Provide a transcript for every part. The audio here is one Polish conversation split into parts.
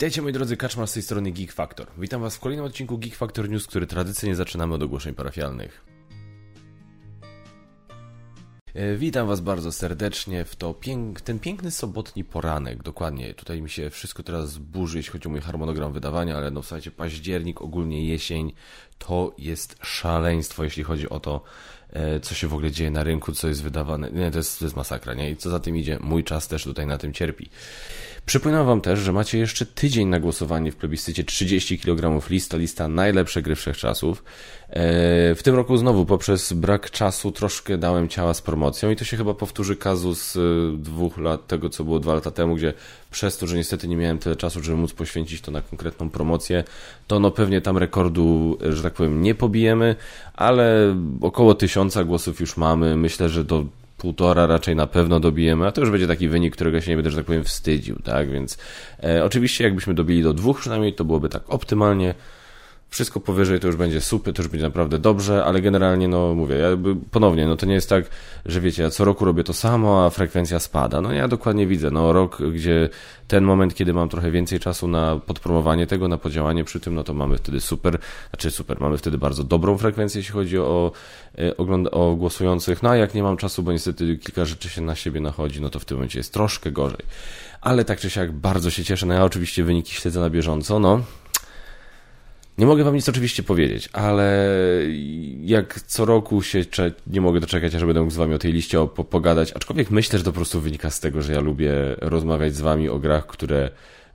Witajcie moi drodzy, Kaczmar z tej strony Geek Factor. Witam was w kolejnym odcinku Geek Factor News, który tradycyjnie zaczynamy od ogłoszeń parafialnych. E, witam Was bardzo serdecznie w to pięk ten piękny sobotni poranek. Dokładnie, tutaj mi się wszystko teraz burzy, jeśli chodzi o mój harmonogram wydawania, ale no zasadzie październik, ogólnie jesień, to jest szaleństwo, jeśli chodzi o to, e, co się w ogóle dzieje na rynku, co jest wydawane. Nie, to jest, to jest masakra, nie? I co za tym idzie, mój czas też tutaj na tym cierpi. Przypominam Wam też, że macie jeszcze tydzień na głosowanie w plebiscycie 30 kg lista, lista najlepsze gry wszechczasów. E, w tym roku znowu poprzez brak czasu troszkę dałem ciała z promocją i to się chyba powtórzy kazus e, dwóch lat, tego co było dwa lata temu, gdzie przez to, że niestety nie miałem tyle czasu, żeby móc poświęcić to na konkretną promocję, to no pewnie tam rekordu, że tak powiem, nie pobijemy, ale około tysiąca głosów już mamy. Myślę, że do półtora raczej na pewno dobijemy, a to już będzie taki wynik, którego się nie będę, że tak powiem, wstydził, tak? Więc e, oczywiście jakbyśmy dobili do dwóch przynajmniej, to byłoby tak optymalnie. Wszystko powyżej to już będzie super, to już będzie naprawdę dobrze, ale generalnie, no mówię, ja ponownie, no to nie jest tak, że wiecie, ja co roku robię to samo, a frekwencja spada. No ja dokładnie widzę, no rok, gdzie ten moment, kiedy mam trochę więcej czasu na podpromowanie tego, na podziałanie przy tym, no to mamy wtedy super, znaczy super, mamy wtedy bardzo dobrą frekwencję, jeśli chodzi o, o, o głosujących. No a jak nie mam czasu, bo niestety kilka rzeczy się na siebie nachodzi, no to w tym momencie jest troszkę gorzej. Ale tak czy siak bardzo się cieszę, no ja oczywiście wyniki śledzę na bieżąco, no nie mogę wam nic oczywiście powiedzieć, ale jak co roku się nie mogę doczekać, aż będę mógł z wami o tej liście pogadać, aczkolwiek myślę, że to po prostu wynika z tego, że ja lubię rozmawiać z wami o grach, które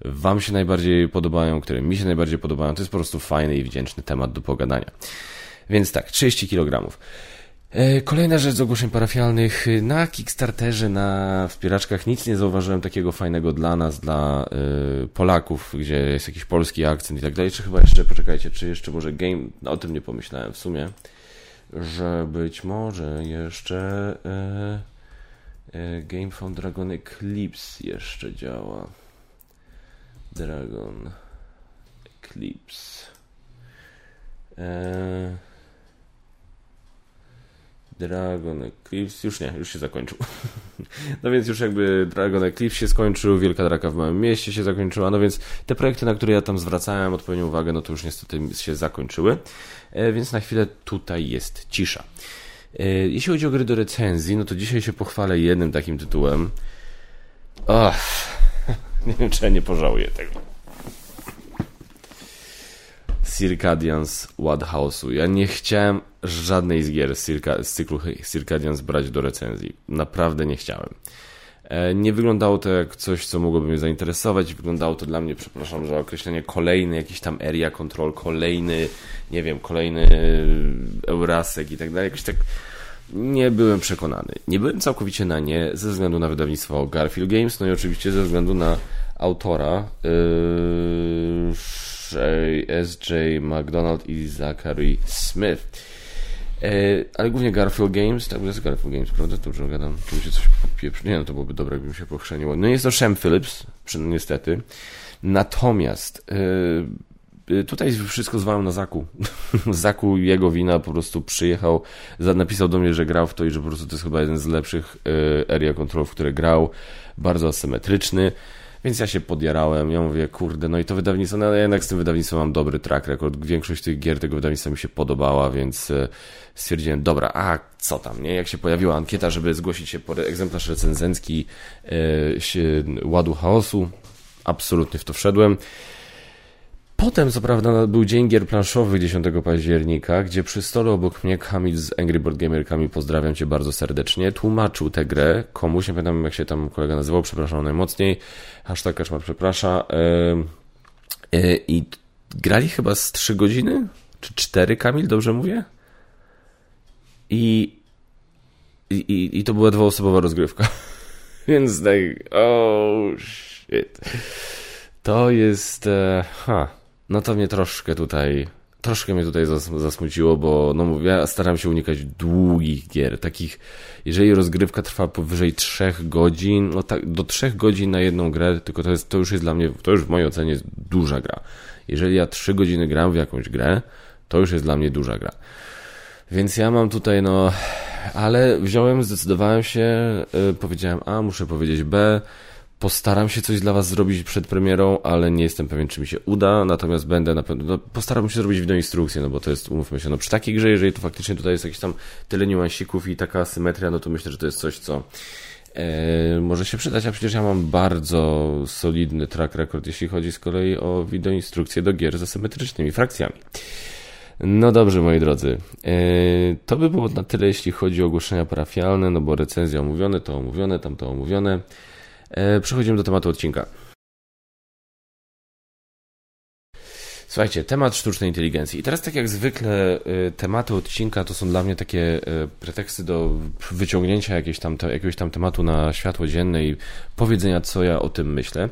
wam się najbardziej podobają, które mi się najbardziej podobają. To jest po prostu fajny i wdzięczny temat do pogadania. Więc tak, 30 kg. E, kolejna rzecz z ogłoszeń parafialnych. Na Kickstarterze, na wspieraczkach nic nie zauważyłem takiego fajnego dla nas, dla y, Polaków, gdzie jest jakiś polski akcent i tak dalej. Czy chyba jeszcze, poczekajcie, czy jeszcze może game, no, o tym nie pomyślałem w sumie, że być może jeszcze y, Game from Dragon Eclipse jeszcze działa. Dragon Eclipse. Eee, Dragon Eclipse, już nie, już się zakończył. No więc już jakby Dragon Eclipse się skończył, Wielka Draka w Małym Mieście się zakończyła, no więc te projekty, na które ja tam zwracałem odpowiednią uwagę, no to już niestety się zakończyły, e, więc na chwilę tutaj jest cisza. E, jeśli chodzi o gry do recenzji, no to dzisiaj się pochwalę jednym takim tytułem. Och, nie wiem, czy ja nie pożałuję tego. Circadians House'u. Ja nie chciałem żadnej z gier z, Circa, z cyklu Circadians brać do recenzji. Naprawdę nie chciałem. E, nie wyglądało to jak coś, co mogłoby mnie zainteresować. Wyglądało to dla mnie, przepraszam, że określenie kolejny jakiś tam area control, kolejny, nie wiem, kolejny Eurasek i tak dalej. Jakoś tak nie byłem przekonany. Nie byłem całkowicie na nie ze względu na wydawnictwo Garfield Games, no i oczywiście ze względu na autora. Yy S.J. McDonald i Zachary Smith. E, ale głównie Garfield Games, tak, to jest Garfield Games, prawda? Dobrze gadam, czy mi się coś popieprzy. Nie, no to byłoby dobre, jakby mi się pochrzeniło. No jest to Shem Phillips, niestety. Natomiast yy, tutaj wszystko zwalam na Zaku. Zaku, jego wina, po prostu przyjechał, napisał do mnie, że grał w to i że po prostu to jest chyba jeden z lepszych area control, w które grał. Bardzo asymetryczny. Więc ja się podjarałem, ja mówię, kurde, no i to wydawnictwo, no ja jednak z tym wydawnictwem mam dobry track record, większość tych gier tego wydawnictwa mi się podobała, więc e, stwierdziłem, dobra, a co tam, nie? Jak się pojawiła ankieta, żeby zgłosić się po egzemplarz recenzencki e, się, Ładu Chaosu, absolutnie w to wszedłem. Potem, co prawda, był dzień gier planszowych 10 października, gdzie przy stole obok mnie Kamil z Angry Board Gamerkami, pozdrawiam Cię bardzo serdecznie, tłumaczył tę grę komuś, nie pamiętam jak się tam kolega nazywał, przepraszam najmocniej, hashtag Kaczmar przeprasza, yy, yy, i grali chyba z 3 godziny, czy 4, Kamil, dobrze mówię? I, i, i to była dwuosobowa rozgrywka, więc tak, oh shit. To jest, e, ha, no to mnie troszkę tutaj, troszkę mnie tutaj zasmuciło, bo no mówię, ja staram się unikać długich gier, takich, jeżeli rozgrywka trwa powyżej 3 godzin, no tak, do 3 godzin na jedną grę, tylko to, jest, to już jest dla mnie, to już w mojej ocenie jest duża gra. Jeżeli ja 3 godziny gram w jakąś grę, to już jest dla mnie duża gra. Więc ja mam tutaj, no, ale wziąłem, zdecydowałem się, yy, powiedziałem A, muszę powiedzieć B, Postaram się coś dla Was zrobić przed premierą, ale nie jestem pewien, czy mi się uda. Natomiast będę na pewno. No, postaram się zrobić wideoinstrukcję, no bo to jest, umówmy się, no przy takiej grze, jeżeli to faktycznie tutaj jest jakieś tam tyle niuansików i taka symetria, no to myślę, że to jest coś, co e, może się przydać. A przecież ja mam bardzo solidny track record, jeśli chodzi z kolei o wideoinstrukcję do gier z asymetrycznymi frakcjami. No dobrze, moi drodzy. E, to by było na tyle, jeśli chodzi o ogłoszenia parafialne, no bo recenzja omówione, to omówione, tam to omówione. E, przechodzimy do tematu odcinka. Słuchajcie, temat sztucznej inteligencji. I teraz, tak jak zwykle, y, tematy odcinka to są dla mnie takie y, preteksty do wyciągnięcia jakiegoś tam, jakiegoś tam tematu na światło dzienne i powiedzenia, co ja o tym myślę.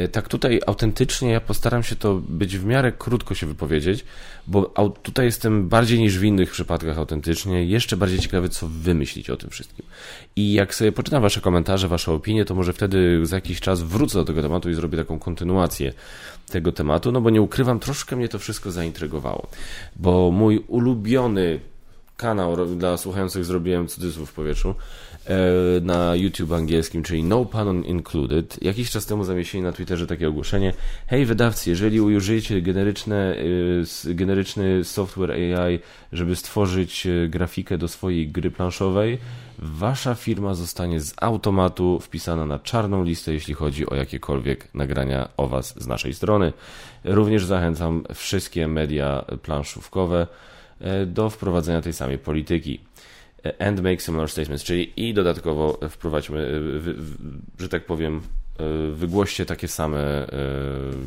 Y, tak tutaj autentycznie ja postaram się to być w miarę krótko się wypowiedzieć, bo tutaj jestem bardziej niż w innych przypadkach autentycznie, jeszcze bardziej ciekawy, co wy myślicie o tym wszystkim. I jak sobie poczytam wasze komentarze, wasze opinie, to może wtedy za jakiś czas wrócę do tego tematu i zrobię taką kontynuację tego tematu, no bo nie ukrywam, troszkę mnie to wszystko zaintrygowało, bo mój ulubiony kanał dla słuchających zrobiłem cudzysłów w powietrzu e, na YouTube angielskim, czyli No Pun Included. Jakiś czas temu zamieścili na Twitterze takie ogłoszenie. Hej wydawcy, jeżeli użyjecie generyczne, e, generyczny software AI, żeby stworzyć e, grafikę do swojej gry planszowej, wasza firma zostanie z automatu wpisana na czarną listę, jeśli chodzi o jakiekolwiek nagrania o was z naszej strony. Również zachęcam wszystkie media planszówkowe, E, do wprowadzenia tej samej polityki. E, and make similar statements, czyli i dodatkowo wprowadźmy, e, że tak powiem, wygłoście takie same,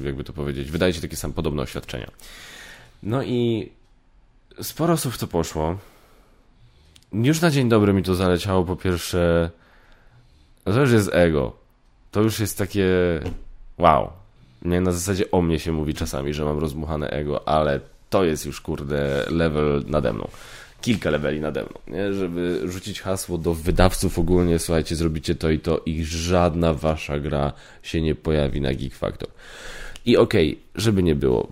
jakby to powiedzieć, wydajcie takie same podobne oświadczenia. No i sporo osób to poszło. Już na dzień dobry mi to zaleciało, po pierwsze, to już jest ego. To już jest takie wow. Nie, na zasadzie o mnie się mówi czasami, że mam rozmuchane ego, ale to jest już, kurde, level nade mną. Kilka leveli nade mną, nie? żeby rzucić hasło do wydawców ogólnie, słuchajcie, zrobicie to i to i żadna wasza gra się nie pojawi na Geek Factor. I okej, okay, żeby nie było,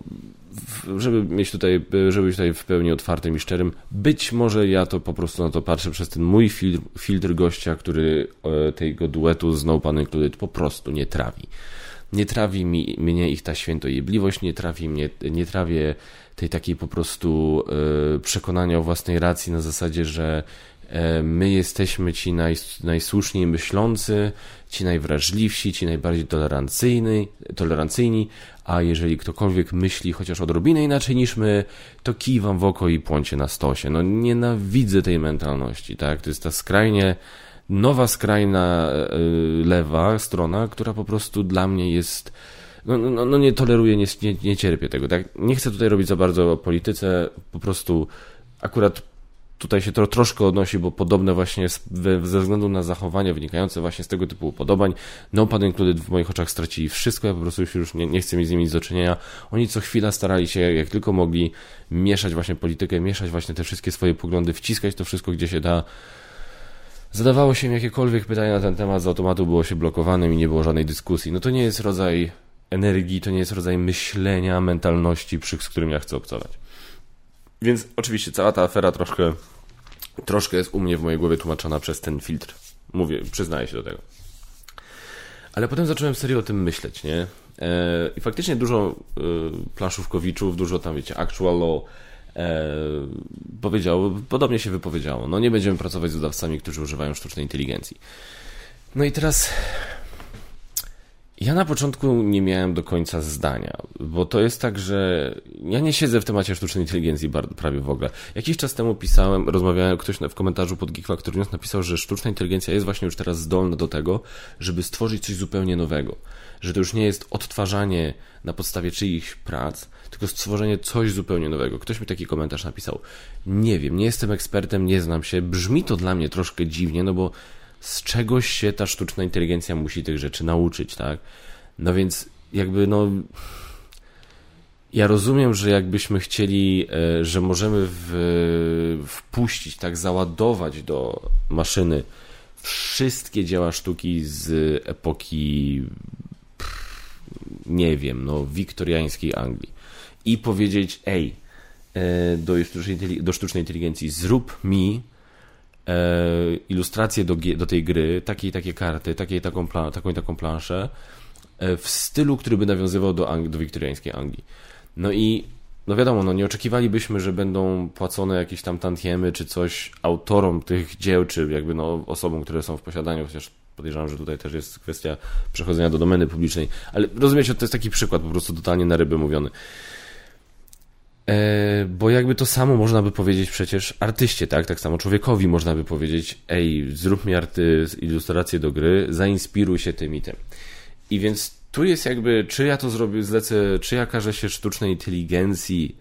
żeby mieć tutaj, żeby być tutaj w pełni otwartym i szczerym, być może ja to po prostu na to patrzę przez ten mój filtr, filtr gościa, który e, tego duetu z No Pan Included po prostu nie trawi. Nie trawi mi, mnie ich ta świętojebliwość, nie trawi mnie, nie trawię tej takiej po prostu e, przekonania o własnej racji na zasadzie, że e, my jesteśmy ci naj, najsłuszniej myślący, ci najwrażliwsi, ci najbardziej tolerancyjni, tolerancyjni, a jeżeli ktokolwiek myśli chociaż odrobinę inaczej niż my, to kij wam w oko i płącie na stosie. No nienawidzę tej mentalności, tak? To jest ta skrajnie nowa, skrajna e, lewa strona, która po prostu dla mnie jest no, no, no nie toleruję, nie, nie, nie cierpię tego. Tak? Nie chcę tutaj robić za bardzo o polityce, po prostu akurat tutaj się to troszkę odnosi, bo podobne właśnie ze względu na zachowania wynikające właśnie z tego typu upodobań, No Pan Included w moich oczach stracili wszystko, ja po prostu już nie, nie chcę mieć z nimi nic do czynienia. Oni co chwila starali się, jak tylko mogli, mieszać właśnie politykę, mieszać właśnie te wszystkie swoje poglądy, wciskać to wszystko, gdzie się da. Zadawało się im jakiekolwiek pytania na ten temat, z automatu było się blokowanym i nie było żadnej dyskusji. No to nie jest rodzaj energii, to nie jest rodzaj myślenia, mentalności, przy, z którym ja chcę obcować. Więc oczywiście cała ta afera troszkę, troszkę jest u mnie w mojej głowie tłumaczona przez ten filtr. Mówię, przyznaję się do tego. Ale potem zacząłem serio o tym myśleć, nie? E, I faktycznie dużo e, planszówkowiczów, dużo tam, wiecie, actual law e, powiedziało, podobnie się wypowiedziało. No nie będziemy pracować z wydawcami, którzy używają sztucznej inteligencji. No i teraz ja na początku nie miałem do końca zdania, bo to jest tak, że ja nie siedzę w temacie sztucznej inteligencji prawie w ogóle. Jakiś czas temu pisałem, rozmawiałem, ktoś w komentarzu pod Geek Factor News napisał, że sztuczna inteligencja jest właśnie już teraz zdolna do tego, żeby stworzyć coś zupełnie nowego. Że to już nie jest odtwarzanie na podstawie czyichś prac, tylko stworzenie coś zupełnie nowego. Ktoś mi taki komentarz napisał. Nie wiem, nie jestem ekspertem, nie znam się. Brzmi to dla mnie troszkę dziwnie, no bo z czegoś się ta sztuczna inteligencja musi tych rzeczy nauczyć, tak? No więc jakby no ja rozumiem, że jakbyśmy chcieli, e, że możemy w, wpuścić, tak załadować do maszyny wszystkie dzieła sztuki z epoki nie wiem, no wiktoriańskiej Anglii i powiedzieć, ej, e, do sztucznej, do sztucznej inteligencji zrób mi ilustracje do, do tej gry, takie i takie karty, takie i taką, plan, taką i taką planszę w stylu, który by nawiązywał do, Ang do wiktoriańskiej Anglii. No i no wiadomo, no nie oczekiwalibyśmy, że będą płacone jakieś tam tantiemy czy coś autorom tych dzieł, czy jakby no osobom, które są w posiadaniu, chociaż podejrzewam, że tutaj też jest kwestia przechodzenia do domeny publicznej, ale rozumiecie, to jest taki przykład po prostu totalnie na ryby mówiony. E, bo jakby to samo można by powiedzieć przecież artyście, tak? Tak samo człowiekowi można by powiedzieć, ej, zrób mi arty, ilustrację do gry, zainspiruj się tym i tym. I więc tu jest jakby, czy ja to zrobię, zlecę, czy ja każę się sztucznej inteligencji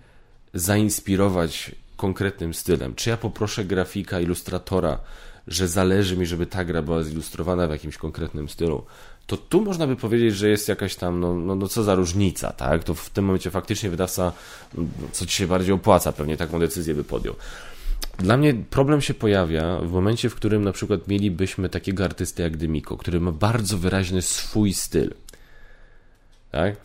zainspirować konkretnym stylem, czy ja poproszę grafika, ilustratora, że zależy mi, żeby ta gra była zilustrowana w jakimś konkretnym stylu, to tu można by powiedzieć, że jest jakaś tam, no, no, no co za różnica, tak? To w tym momencie faktycznie wydawca, no, co ci się bardziej opłaca, pewnie taką decyzję by podjął. Dla mnie problem się pojawia w momencie, w którym na przykład mielibyśmy takiego artystę jak Dymiko, który ma bardzo wyraźny swój styl. Tak?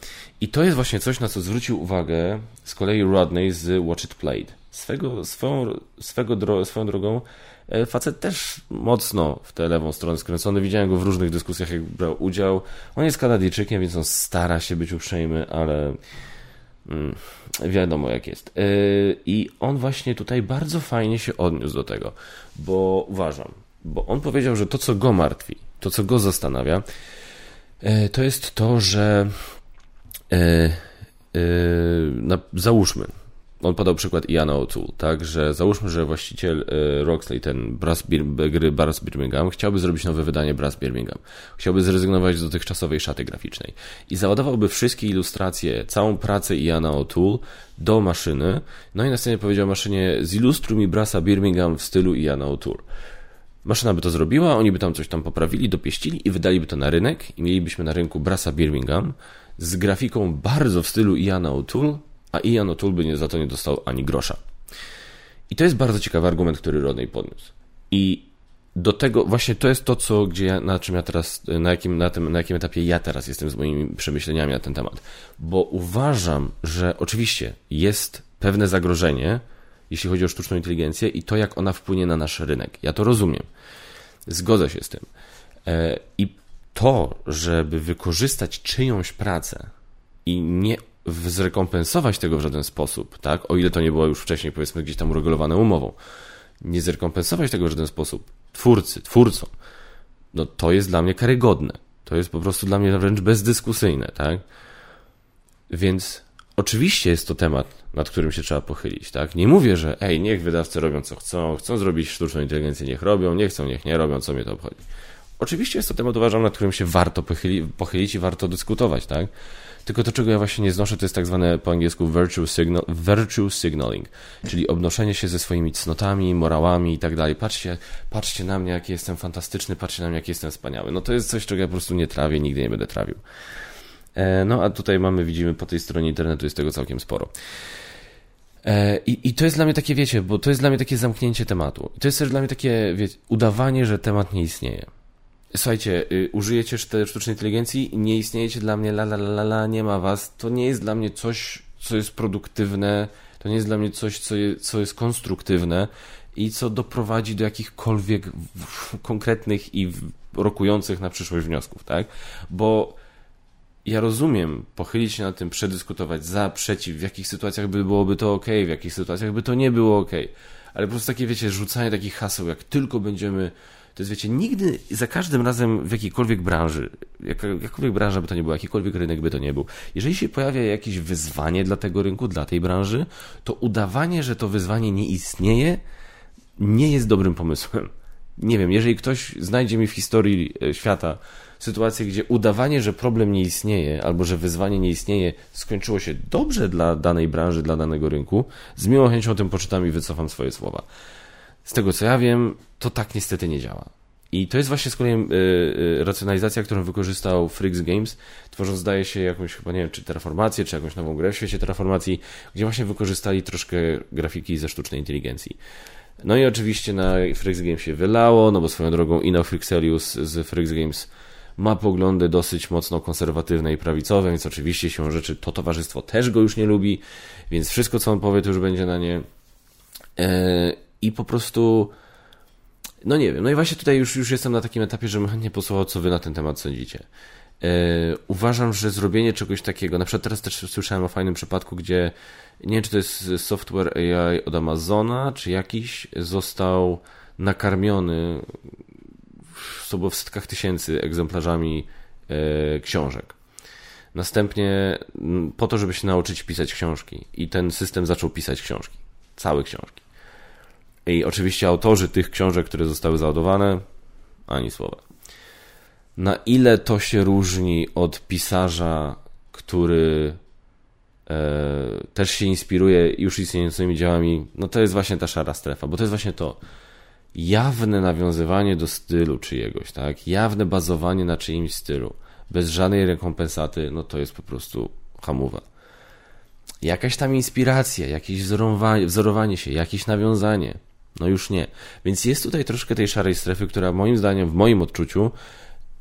I to jest właśnie coś, na co zwrócił uwagę z kolei Rodney z Watch It Played. Swego, swoją, swego dro, swoją drogą facet też mocno w tę lewą stronę skręcony. Widziałem go w różnych dyskusjach, jak brał udział. On jest Kanadyjczykiem, więc on stara się być uprzejmy, ale mm, wiadomo jak jest. E, I on właśnie tutaj bardzo fajnie się odniósł do tego, bo uważam, bo on powiedział, że to, co go martwi, to, co go zastanawia, e, to jest to, że na, załóżmy, on podał przykład Iana O'Toole, tak, że załóżmy, że właściciel y, Roxley, ten Brass Bir gry Brass Birmingham, chciałby zrobić nowe wydanie Brass Birmingham. Chciałby zrezygnować z dotychczasowej szaty graficznej i załadowałby wszystkie ilustracje, całą pracę Iana O'Toole do maszyny, no i następnie powiedział maszynie, zilustruj mi Brassa Birmingham w stylu Iana O'Toole. Maszyna by to zrobiła, oni by tam coś tam poprawili, dopieścili i wydaliby to na rynek i mielibyśmy na rynku Brassa Birmingham z grafiką bardzo w stylu Iana O'Toole, a Ian O'Toole za to nie dostał ani grosza. I to jest bardzo ciekawy argument, który Rodney podniósł. I do tego, właśnie to jest to, co, gdzie ja, na czym ja teraz, na jakim, na, tym, na jakim etapie ja teraz jestem z moimi przemyśleniami na ten temat. Bo uważam, że oczywiście jest pewne zagrożenie, jeśli chodzi o sztuczną inteligencję i to, jak ona wpłynie na nasz rynek. Ja to rozumiem. Zgodzę się z tym. E, I to, żeby wykorzystać czyjąś pracę i nie zrekompensować tego w żaden sposób, tak? O ile to nie było już wcześniej, powiedzmy, gdzieś tam uregulowane umową. Nie zrekompensować tego w żaden sposób twórcy, twórcom, no to jest dla mnie karygodne. To jest po prostu dla mnie wręcz bezdyskusyjne, tak? Więc oczywiście jest to temat, nad którym się trzeba pochylić, tak? Nie mówię, że ej, niech wydawcy robią co chcą, chcą zrobić sztuczną inteligencję, niech robią, nie chcą, niech nie robią, co mnie to obchodzi. Oczywiście jest to temat, uważam, nad którym się warto pochyli, pochylić i warto dyskutować, tak? Tylko to, czego ja właśnie nie znoszę, to jest tak zwane po angielsku virtue, signal, signaling, czyli obnoszenie się ze swoimi cnotami, morałami i tak dalej. Patrzcie, patrzcie na mnie, jaki jestem fantastyczny, patrzcie na mnie, jaki jestem wspaniały. No to jest coś, czego ja po prostu nie trawię, nigdy nie będę trawił. E, no a tutaj mamy, widzimy po tej stronie internetu jest tego całkiem sporo. E, I, I to jest dla mnie takie, wiecie, bo to jest dla mnie takie zamknięcie tematu. I to jest też dla mnie takie, wiecie, udawanie, że temat nie istnieje. Słuchajcie, y, użyjecie sztucznej inteligencji, nie istniejecie dla mnie, la, la, la, la, nie ma was. To nie jest dla mnie coś, co jest produktywne, to nie jest dla mnie coś, co, je, co jest konstruktywne i co doprowadzi do jakichkolwiek konkretnych i rokujących na przyszłość wniosków, tak? Bo ja rozumiem pochylić się nad tym, przedyskutować za, przeciw, w jakich sytuacjach by byłoby to ok, w jakich sytuacjach by to nie było ok. Ale po prostu takie, wiecie, rzucanie takich haseł, jak tylko będziemy to jest, wiecie, nigdy, za każdym razem w jakiejkolwiek branży, jak, jakakolwiek branża by to nie była, jakikolwiek rynek by to nie był, jeżeli się pojawia jakieś wyzwanie dla tego rynku, dla tej branży, to udawanie, że to wyzwanie nie istnieje, nie jest dobrym pomysłem. Nie wiem, jeżeli ktoś znajdzie mi w historii e, świata sytuację, gdzie udawanie, że problem nie istnieje, albo że wyzwanie nie istnieje, skończyło się dobrze dla danej branży, dla danego rynku, z miłą chęcią o tym poczytam i wycofam swoje słowa. Z tego co ja wiem, to tak niestety nie działa. I to jest właśnie z kolei yy, racjonalizacja, którą wykorzystał Frix Games, tworząc, zdaje się, jakąś chyba, nie wiem, czy terraformację, czy jakąś nową grę w świecie terraformacji, gdzie właśnie wykorzystali troszkę grafiki ze sztucznej inteligencji. No i oczywiście na Frix Games się wylało, no bo swoją drogą Ino Frixelius z Frix Games ma poglądy dosyć mocno konserwatywne i prawicowe, więc oczywiście się rzeczy to towarzystwo też go już nie lubi, więc wszystko co on powie to już będzie na nie. Yy, i po prostu no nie wiem, no i właśnie tutaj już, już jestem na takim etapie, że chętnie posłuchał, co wy na ten temat sądzicie. Yy, uważam, że zrobienie czegoś takiego, na przykład teraz też słyszałem o fajnym przypadku, gdzie nie wiem, czy to jest software AI od Amazona, czy jakiś, został nakarmiony w, w setkach tysięcy egzemplarzami yy, książek. Następnie po to, żeby się nauczyć pisać książki i ten system zaczął pisać książki, całe książki. I oczywiście autorzy tych książek, które zostały załadowane, ani słowa. Na ile to się różni od pisarza, który e, też się inspiruje już istniejącymi dziełami, no to jest właśnie ta szara strefa, bo to jest właśnie to jawne nawiązywanie do stylu czyjegoś, tak? Jawne bazowanie na czyimś stylu, bez żadnej rekompensaty, no to jest po prostu hamowa. Jakaś tam inspiracja, jakieś wzorowanie, się, jakieś nawiązanie, no już nie. Więc jest tutaj troszkę tej szarej strefy, która moim zdaniem, w moim odczuciu,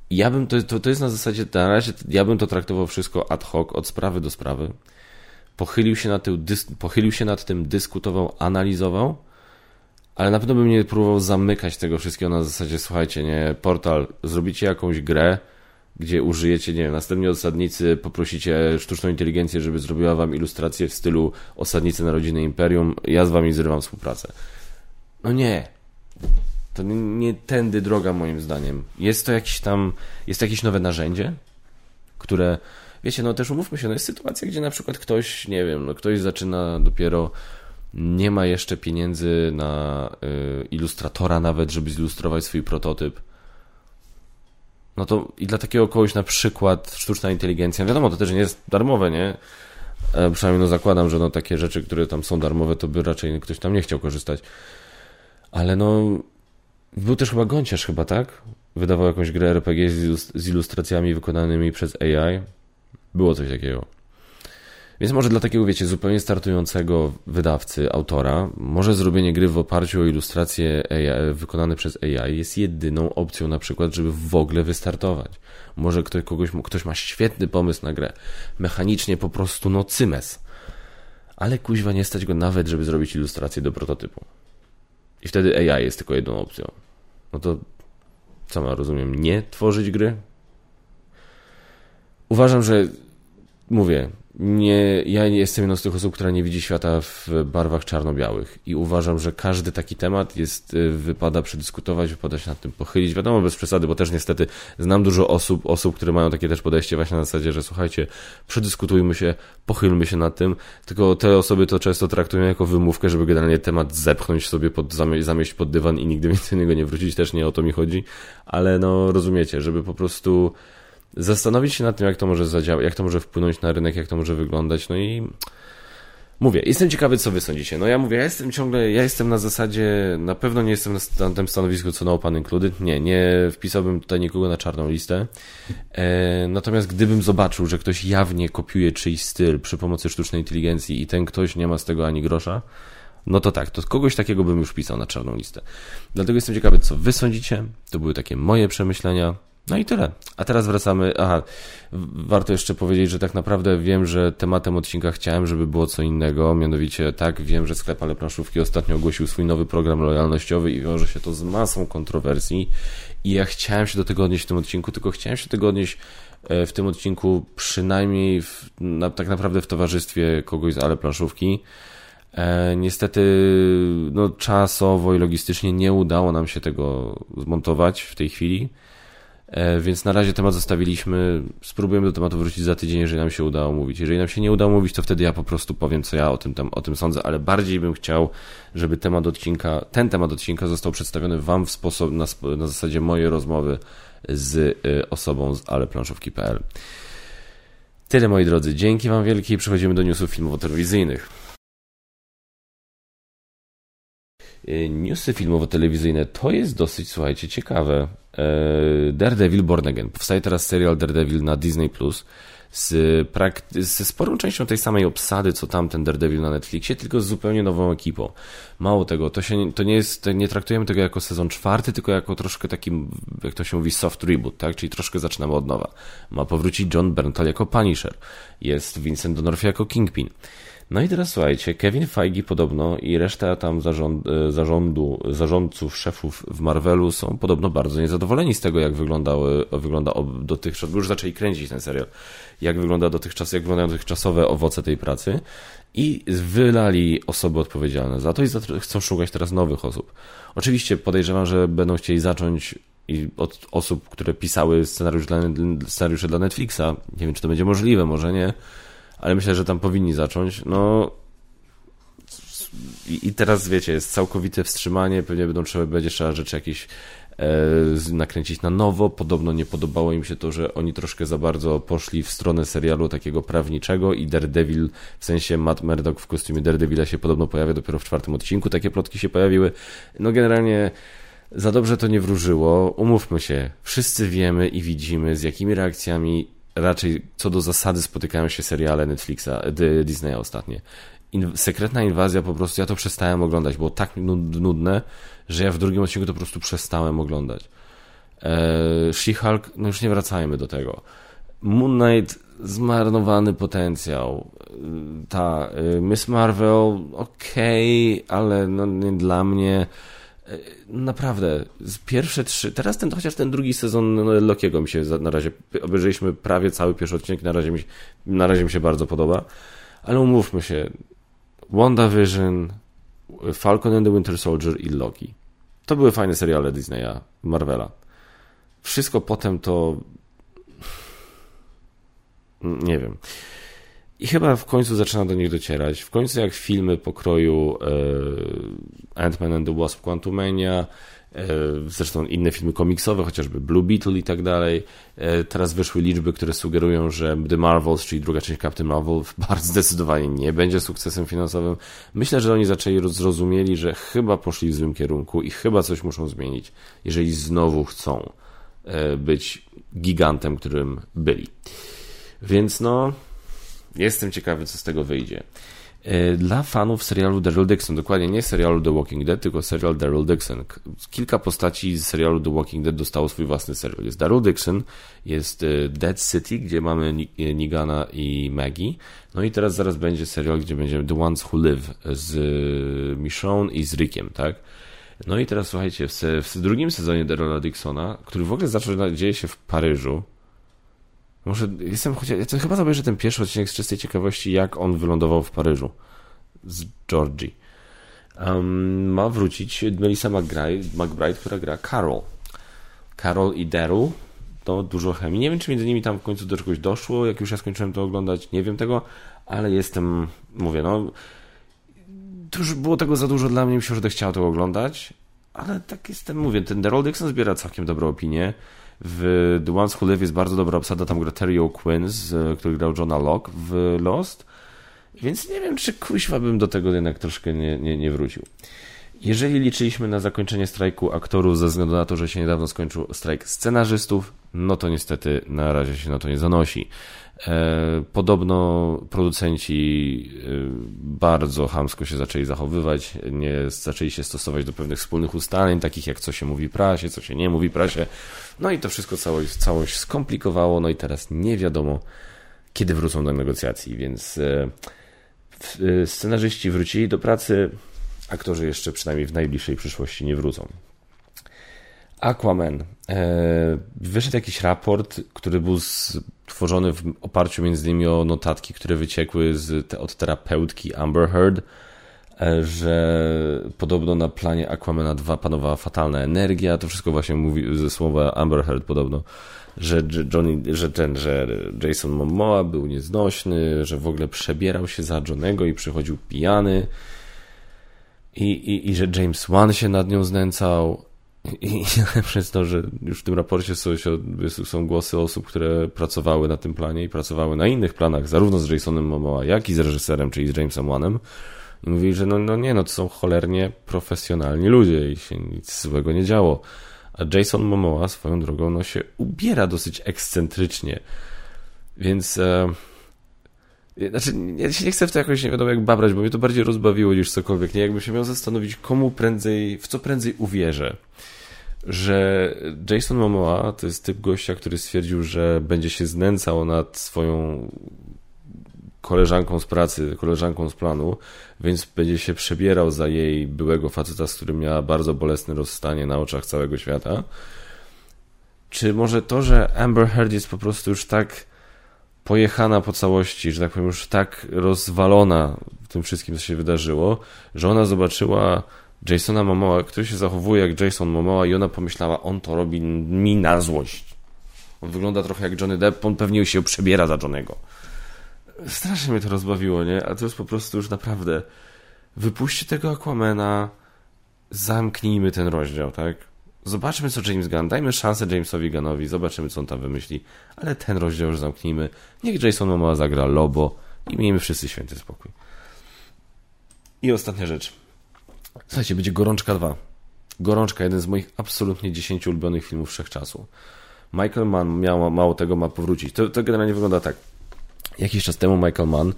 ja bym to, to, to jest na zasadzie, na razie ja bym to traktował wszystko ad hoc, od sprawy do sprawy. Pochylił się nad tym, pochylił się nad tym dyskutował, analizował, ale na pewno bym nie próbował zamykać tego wszystkiego na zasadzie, słuchajcie, nie, portal, zrobicie jakąś grę, gdzie użyjecie, nie wiem, następnie osadnicy poprosicie sztuczną inteligencję, żeby zrobiła wam ilustrację w stylu osadnicy narodziny imperium, ja z wami zrywam współpracę. No nie. To nie, nie tędy droga moim zdaniem. Jest to jakieś tam, jest jakieś nowe narzędzie, które, wiecie, no też umówmy się, no jest sytuacja, gdzie na przykład ktoś, nie wiem, no ktoś zaczyna dopiero, nie ma jeszcze pieniędzy na y, ilustratora nawet, żeby zilustrować swój prototyp. No to i dla takiego kogoś na przykład sztuczna inteligencja, wiadomo, to też nie jest darmowe, nie? E, przynajmniej no zakładam, że no takie rzeczy, które tam są darmowe, to by raczej ktoś tam nie chciał korzystać. Ale no, był też chyba Gąciarz chyba, tak? Wydawał jakąś grę RPG z ilustracjami wykonanymi przez AI. Było coś takiego. Więc może dla takiego, wiecie, zupełnie startującego wydawcy, autora, może zrobienie gry w oparciu o ilustracje AI, wykonane przez AI jest jedyną opcją na przykład, żeby w ogóle wystartować. Może ktoś, kogoś, ktoś ma świetny pomysł na grę. Mechanicznie po prostu no cymes. Ale kuźwa nie stać go nawet, żeby zrobić ilustrację do prototypu. I wtedy AI jest tylko jedną opcją. No to co ma, rozumiem, nie tworzyć gry? Uważam, że mówię, nie, ja nie jestem jedną z tych osób, która nie widzi świata w barwach czarno-białych i uważam, że każdy taki temat jest, y, wypada przedyskutować, wypada się nad tym pochylić. Wiadomo, bez przesady, bo też niestety znam dużo osób, osób, które mają takie też podejście właśnie na zasadzie, że słuchajcie, przedyskutujmy się, pochylmy się nad tym, tylko te osoby to często traktują jako wymówkę, żeby generalnie temat zepchnąć sobie, pod, zamieść pod dywan i nigdy więcej niego nie wrócić, też nie o to mi chodzi, ale no rozumiecie, żeby po prostu zastanowić się nad tym, jak to może zadziałać, jak to może wpłynąć na rynek, jak to może wyglądać, no i mówię, jestem ciekawy, co wy sądzicie. No ja mówię, ja jestem ciągle, ja jestem na zasadzie, na pewno nie jestem na tym stanowisku, co no Open Included, nie, nie wpisałbym tutaj nikogo na czarną listę, e, natomiast gdybym zobaczył, że ktoś jawnie kopiuje czyjś styl przy pomocy sztucznej inteligencji i ten ktoś nie ma z tego ani grosza, no to tak, to kogoś takiego bym już pisał na czarną listę. Dlatego jestem ciekawy, co wy sądzicie. To były takie moje przemyślenia. No i tyle. A teraz wracamy. Aha, warto jeszcze powiedzieć, że tak naprawdę wiem, że tematem odcinka chciałem, żeby było co innego. Mianowicie, tak, wiem, że sklep Ale Planszówki ostatnio ogłosił swój nowy program lojalnościowy i wiąże się to z masą kontrowersji. I ja chciałem się do tego odnieść w tym odcinku, tylko chciałem się do tego odnieść e, w tym odcinku przynajmniej w, na, tak naprawdę w towarzystwie kogoś z Ale Planszówki. E, niestety, no, czasowo i logistycznie nie udało nam się tego zmontować w tej chwili. E, więc na razie temat zostawiliśmy. Spróbujemy do tematu wrócić za tydzień, jeżeli nam się uda omówić. Jeżeli nam się nie uda omówić, to wtedy ja po prostu powiem, co ja o tym, o tym sądzę, ale bardziej bym chciał, żeby temat odcinka, ten temat odcinka został przedstawiony Wam w sposób, na, na zasadzie mojej rozmowy z y, osobą z aleplanszówki.pl. Tyle moi drodzy, dzięki Wam wielkie i przechodzimy do newsów filmowo-telewizyjnych. Newsy filmowo-telewizyjne to jest dosyć, słuchajcie, ciekawe. E, Daredevil Born Again. Powstaje teraz serial Daredevil na Disney+. Plus z ze sporą częścią tej samej obsady, co tamten Daredevil na Netflixie, tylko z zupełnie nową ekipą. Mało tego, to, się, to nie jest, nie traktujemy tego jako sezon czwarty, tylko jako troszkę taki, jak to się mówi, soft reboot, tak? Czyli troszkę zaczynamy od nowa. Ma powrócić John Berntal jako Punisher. Jest Vincent D'Onofrio jako Kingpin. No i teraz słuchajcie, Kevin Feige podobno i reszta tam zarząd, e, zarządu, zarządców, szefów w Marvelu są podobno bardzo niezadowoleni z tego, jak wyglądały, wygląda dotychczas, już zaczęli kręcić ten serial, jak wygląda dotychczas, jak wyglądają dotychczasowe owoce tej pracy i wylali osoby odpowiedzialne za to i chcą szukać teraz nowych osób. Oczywiście podejrzewam, że będą chcieli zacząć i od osób, które pisały scenariusz dla, scenariusze dla Netflixa. Nie wiem, czy to będzie możliwe, może nie, ale myślę, że tam powinni zacząć. No i, teraz wiecie, jest całkowite wstrzymanie, pewnie będą trzeba, będzie trzeba rzeczy jakieś e, nakręcić na nowo. Podobno nie podobało im się to, że oni troszkę za bardzo poszli w stronę serialu takiego prawniczego i Daredevil, w sensie Matt Murdock w kostiumie Daredevila się podobno pojawia dopiero w czwartym odcinku. Takie plotki się pojawiły. No generalnie za dobrze to nie wróżyło. Umówmy się, wszyscy wiemy i widzimy, z jakimi reakcjami raczej co do zasady spotykają się seriale Netflixa, Disneya ostatnie. In sekretna inwazja po prostu, ja to przestałem oglądać, było tak nudne, że ja w drugim odcinku to po prostu przestałem oglądać. Eee, She-Hulk, no już nie wracajmy do tego. Moon Knight, zmarnowany potencjał. Ta, y, Miss Marvel, okej, okay, ale no nie dla mnie. E, naprawdę, pierwsze trzy, teraz ten, chociaż ten drugi sezon no, Lokiego mi się na razie, obejrzeliśmy prawie cały pierwszy odcinek, na razie mi, na razie mi się bardzo podoba, ale umówmy się, WandaVision, Falcon and the Winter Soldier i Loki. To były fajne seriale Disneya, Marvela. Wszystko potem to nie wiem. I chyba w końcu zaczyna do nich docierać. W końcu jak filmy pokroju e, Ant-Man and the Wasp Quantumania, e, zresztą inne filmy komiksowe, chociażby Blue Beetle i tak dalej. E, teraz wyszły liczby, które sugerują, że The Marvels, czyli druga część Captain Marvel, bardzo zdecydowanie nie będzie sukcesem finansowym. Myślę, że oni zaczęli zrozumieli, że chyba poszli w złym kierunku i chyba coś muszą zmienić, jeżeli znowu chcą być gigantem, którym byli. Więc no, Jestem ciekawy, co z tego wyjdzie. E, dla fanów serialu Daryl Dixon, dokładnie nie serialu The Walking Dead, tylko serial Daryl Dixon. Kilka postaci z serialu The Walking Dead dostało swój własny serial. Jest Daryl Dixon, jest e, Dead City, gdzie mamy e, Nigana i Maggie. No i teraz zaraz będzie serial, gdzie będzie The Ones Who Live z Michonne i z Rickiem, tak? No i teraz słuchajcie, w, w drugim sezonie Daryla Dixona, który w ogóle zaczyna, dzieje się w Paryżu, może jestem chociaż. Ja to chyba zobaczę ten pierwszy odcinek z czystej ciekawości, jak on wylądował w Paryżu z Georgie. Um, ma wrócić Melissa McBride, McBride, która gra Carol. Carol i Daryl. To dużo chemii. Nie wiem, czy między nimi tam w końcu do czegoś doszło. Jak już ja skończyłem to oglądać, nie wiem tego, ale jestem, mówię, no. To już było tego za dużo dla mnie, myślę, że chciał tego oglądać, ale tak jestem, mówię, ten Daryl Dixon zbiera całkiem dobrą opinię. W The Ones Who Live jest bardzo dobra obsada, tam gra Terry O'Quinn, który grał Johna Locke w Lost. Więc nie wiem, czy kuźwa bym do tego jednak troszkę nie, nie, nie wrócił. Jeżeli liczyliśmy na zakończenie strajku aktorów ze względu na to, że się niedawno skończył strajk scenarzystów, no to niestety na razie się na to nie zanosi. E, podobno producenci e, bardzo hamsko się zaczęli zachowywać, nie zaczęli się stosować do pewnych wspólnych ustaleń, takich jak co się mówi prasie, co się nie mówi prasie. No i to wszystko całość, całość skomplikowało, no i teraz nie wiadomo, kiedy wrócą do negocjacji, więc e, scenarzyści wrócili do pracy, aktorzy jeszcze przynajmniej w najbliższej przyszłości nie wrócą. Aquaman. Wyszedł jakiś raport, który był stworzony w oparciu między innymi o notatki, które wyciekły z, od terapeutki Amber Heard, e, że podobno na planie Aquamana 2 panowała fatalna energia. To wszystko właśnie mówi ze słowa Amber Heard podobno, że, Johnny, że ten, że Jason Momoa był nieznośny, że w ogóle przebierał się za Johnego i przychodził pijany. I, i, I że James Wan się nad nią znęcał. I przez to, że już w tym raporcie są, są głosy osób, które pracowały na tym planie i pracowały na innych planach, zarówno z Jasonem Momoa, jak i z reżyserem, czyli z Jamesem Wanem. I mówili, że no, no nie, no to są cholernie profesjonalni ludzie i się nic złego nie działo. A Jason Momoa swoją drogą no, się ubiera dosyć ekscentrycznie. Więc... E, znaczy, ja się nie chcę w to jakoś nie wiadomo jak babrać, bo mnie to bardziej rozbawiło niż cokolwiek. Nie, jakbym się miał zastanowić, komu prędzej, w co prędzej uwierzę. Że Jason Momoa to jest typ gościa, który stwierdził, że będzie się znęcał nad swoją koleżanką z pracy, koleżanką z planu, więc będzie się przebierał za jej byłego faceta, z którym miała bardzo bolesne rozstanie na oczach całego świata. Czy może to, że Amber Heard jest po prostu już tak pojechana po całości, że tak powiem, już tak rozwalona w tym wszystkim, co się wydarzyło, że ona zobaczyła Jasona Momoa, który się zachowuje jak Jason Momoa i ona pomyślała, on to robi mi na złość. On wygląda trochę jak Johnny Depp, on pewnie się przebiera za Johnnego. Strasznie mnie to rozbawiło, nie? A to jest po prostu już naprawdę wypuśćcie tego Aquamana, zamknijmy ten rozdział, tak? Zobaczmy, co James Gunn, dajmy szansę Jamesowi Gunnowi, zobaczymy, co on tam wymyśli, ale ten rozdział już zamknijmy. Niech Jason Momoa zagra Lobo i miejmy wszyscy święty spokój. I ostatnia rzecz. Słuchajcie, będzie Gorączka 2. Gorączka, jeden z moich absolutnie 10 ulubionych filmów wszechczasu. Michael Mann miał, mało tego ma powrócić. To, to generalnie wygląda tak. Jakiś czas temu Michael Mann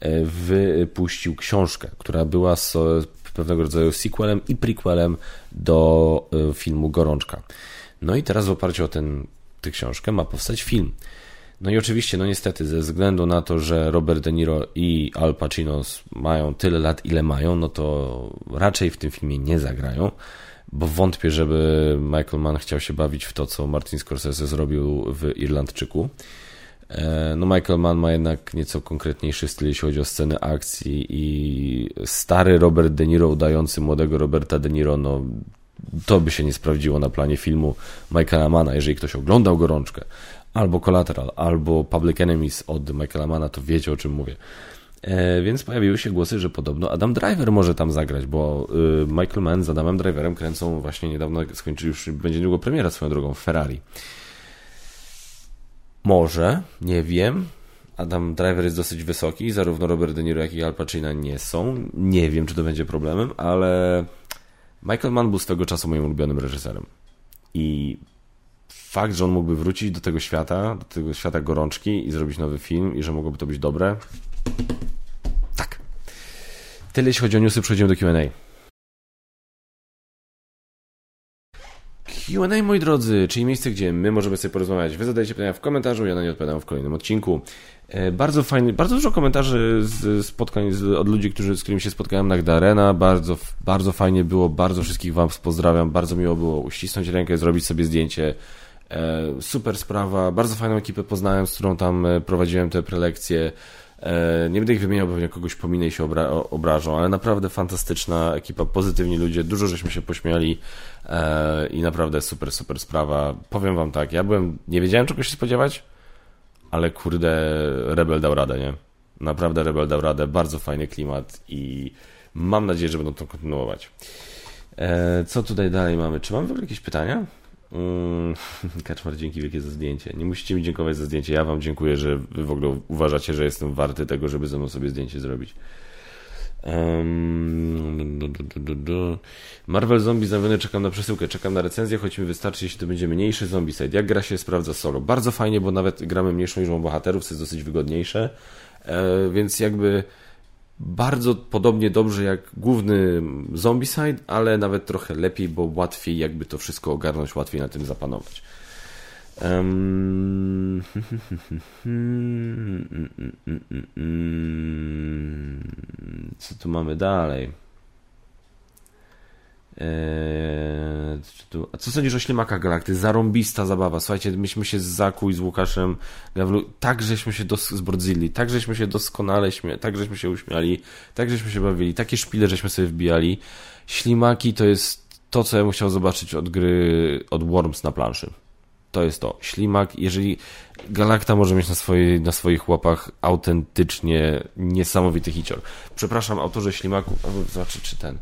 e, wypuścił książkę, która była pewnego rodzaju sequelem i prequelem do e, filmu Gorączka. No i teraz w oparciu o ten, tę książkę ma powstać film. No i oczywiście, no niestety, ze względu na to, że Robert De Niro i Al Pacino mają tyle lat, ile mają, no to raczej w tym filmie nie zagrają, bo wątpię, żeby Michael Mann chciał się bawić w to, co Martin Scorsese zrobił w Irlandczyku. E, no Michael Mann ma jednak nieco konkretniejszy styl, jeśli chodzi o sceny akcji i stary Robert De Niro udający młodego Roberta De Niro, no to by się nie sprawdziło na planie filmu Michaela Manna, jeżeli ktoś oglądał Gorączkę, albo Collateral, albo Public Enemies od Michaela Manna, to wiecie o czym mówię. E, więc pojawiły się głosy, że podobno Adam Driver może tam zagrać, bo y, Michael Mann z Adamem Driverem kręcą właśnie niedawno, skończyli już, będzie niedługo premiera swoją drogą Ferrari. Może, nie wiem. Adam Driver jest dosyć wysoki, zarówno Robert De Niro, jak i Al Pacino nie są. Nie wiem, czy to będzie problemem, ale Michael Mann był swego czasu moim ulubionym reżyserem. I fakt, że on mógłby wrócić do tego świata, do tego świata gorączki i zrobić nowy film i że mogłoby to być dobre. Tak. Tyle jeśli chodzi o newsy, przechodzimy do Q&A. Q&A, moi drodzy, czyli miejsce, gdzie my możemy sobie porozmawiać. Wy zadajecie pytania w komentarzu, ja na nie odpowiadam w kolejnym odcinku. E, bardzo fajny, bardzo dużo komentarzy z spotkań z, od ludzi, którzy, z którymi się spotkałem na Gdarena. Bardzo, bardzo fajnie było, bardzo wszystkich Wam pozdrawiam. Bardzo miło było uścisnąć rękę, zrobić sobie zdjęcie. E, super sprawa, bardzo fajną ekipę poznałem, z którą tam e, prowadziłem te prelekcje. Nie będę ich wymieniał, pewnie kogoś pominę i się obra obrażą, ale naprawdę fantastyczna ekipa, pozytywni ludzie, dużo żeśmy się pośmiali i naprawdę super, super sprawa. Powiem wam tak, ja byłem, nie wiedziałem czego się spodziewać, ale kurde, Rebel dał radę, nie? Naprawdę Rebel dał radę, bardzo fajny klimat i mam nadzieję, że będą to kontynuować. E, co tutaj dalej mamy? Czy mamy w ogóle jakieś pytania? Mm, Kaczmar, dzięki wielkie za zdjęcie. Nie musicie mi dziękować za zdjęcie. Ja wam dziękuję, że wy w ogóle uważacie, że jestem warty tego, żeby ze mną sobie zdjęcie zrobić. Marvel Zombie zamówiony, czekam na przesyłkę, czekam na recenzję, choć mi wystarczy, jeśli to będzie mniejszy zombie side. Jak gra się sprawdza solo? Bardzo fajnie, bo nawet gramy mniejszą liczbą bohaterów, co jest dosyć wygodniejsze, e, więc jakby bardzo podobnie dobrze jak główny zombie side, ale nawet trochę lepiej, bo łatwiej jakby to wszystko ogarnąć, łatwiej na tym zapanować. Um... Co tu mamy dalej? Eee, a co sądzisz o ślimakach galakty? Zarąbista zabawa. Słuchajcie, myśmy się z Zaku i z Łukaszem Gawlu, tak żeśmy się dos- zbrodzili, tak żeśmy się doskonale śmia- tak żeśmy się uśmiali, tak żeśmy się bawili, takie szpile żeśmy sobie wbijali. Ślimaki to jest to, co ja bym chciał zobaczyć od gry, od Worms na planszy to jest to. Ślimak, jeżeli Galakta może mieć na, swojej, na swoich łapach autentycznie niesamowity hicior. Przepraszam, autorze Ślimaku, znaczy czy ten,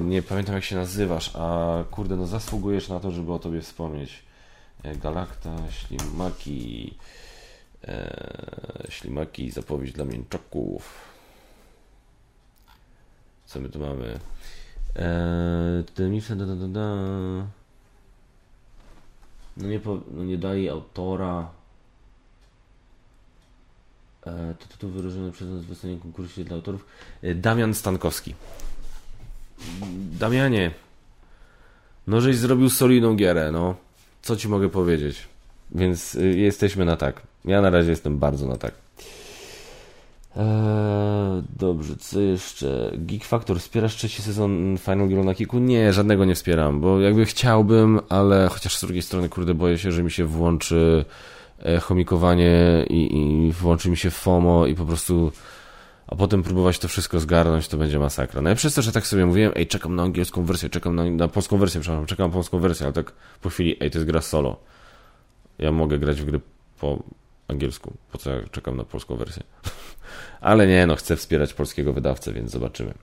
nie pamiętam jak się nazywasz, a kurde, no zasługujesz na to, żeby o tobie wspomnieć. E, Galakta, Ślimaki, e, Ślimaki, zapowiedź dla mięczaków. Co my tu mamy? Eee, da, da, da, da no nie, no nie daje autora. E, to tytuł wyróżniony przez nas w ostatnim konkursie dla autorów. E, Damian Stankowski. Damianie, no żeś zrobił solidną gierę, no. Co ci mogę powiedzieć? Więc y, jesteśmy na tak. Ja na razie jestem bardzo na tak. Eee, dobrze, co jeszcze? Geek Factor, wspierasz trzeci sezon Final Girl na Kiku? Nie, żadnego nie wspieram, bo jakby chciałbym, ale chociaż z drugiej strony, kurde, boję się, że mi się włączy e, chomikowanie i, i włączy mi się FOMO i po prostu a potem próbować to wszystko zgarnąć, to będzie masakra. No ja przez to, że tak sobie mówiłem, ej, czekam na angielską wersję, czekam na, na polską wersję, przepraszam, czekam na polską wersję, ale tak po chwili, ej, to jest gra solo. Ja mogę grać w gry po angielsku, po co ja czekam na polską wersję. ale nie, no chcę wspierać polskiego wydawcę, więc zobaczymy.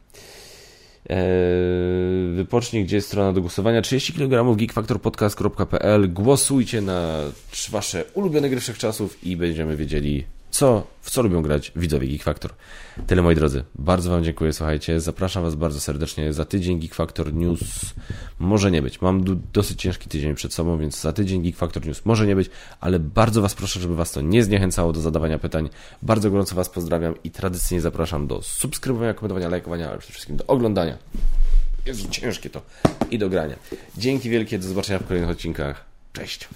Eee, wypocznij, gdzie jest strona do głosowania. 30 kg geekfactorpodcast.pl Głosujcie na wasze ulubione gry wszechczasów i będziemy wiedzieli, co, w co lubią grać widzowie Geek Factor. Tyle moi drodzy. Bardzo Wam dziękuję, słuchajcie. Zapraszam Was bardzo serdecznie. Za tydzień Geek Factor News może nie być. Mam dosyć ciężki tydzień przed sobą, więc za tydzień Geek Factor News może nie być, ale bardzo Was proszę, żeby Was to nie zniechęcało do zadawania pytań. Bardzo gorąco Was pozdrawiam i tradycyjnie zapraszam do subskrybowania, komentowania, lajkowania, ale przede wszystkim do oglądania. Jest ciężkie to. I do grania. Dzięki wielkie, do zobaczenia w kolejnych odcinkach. Cześć.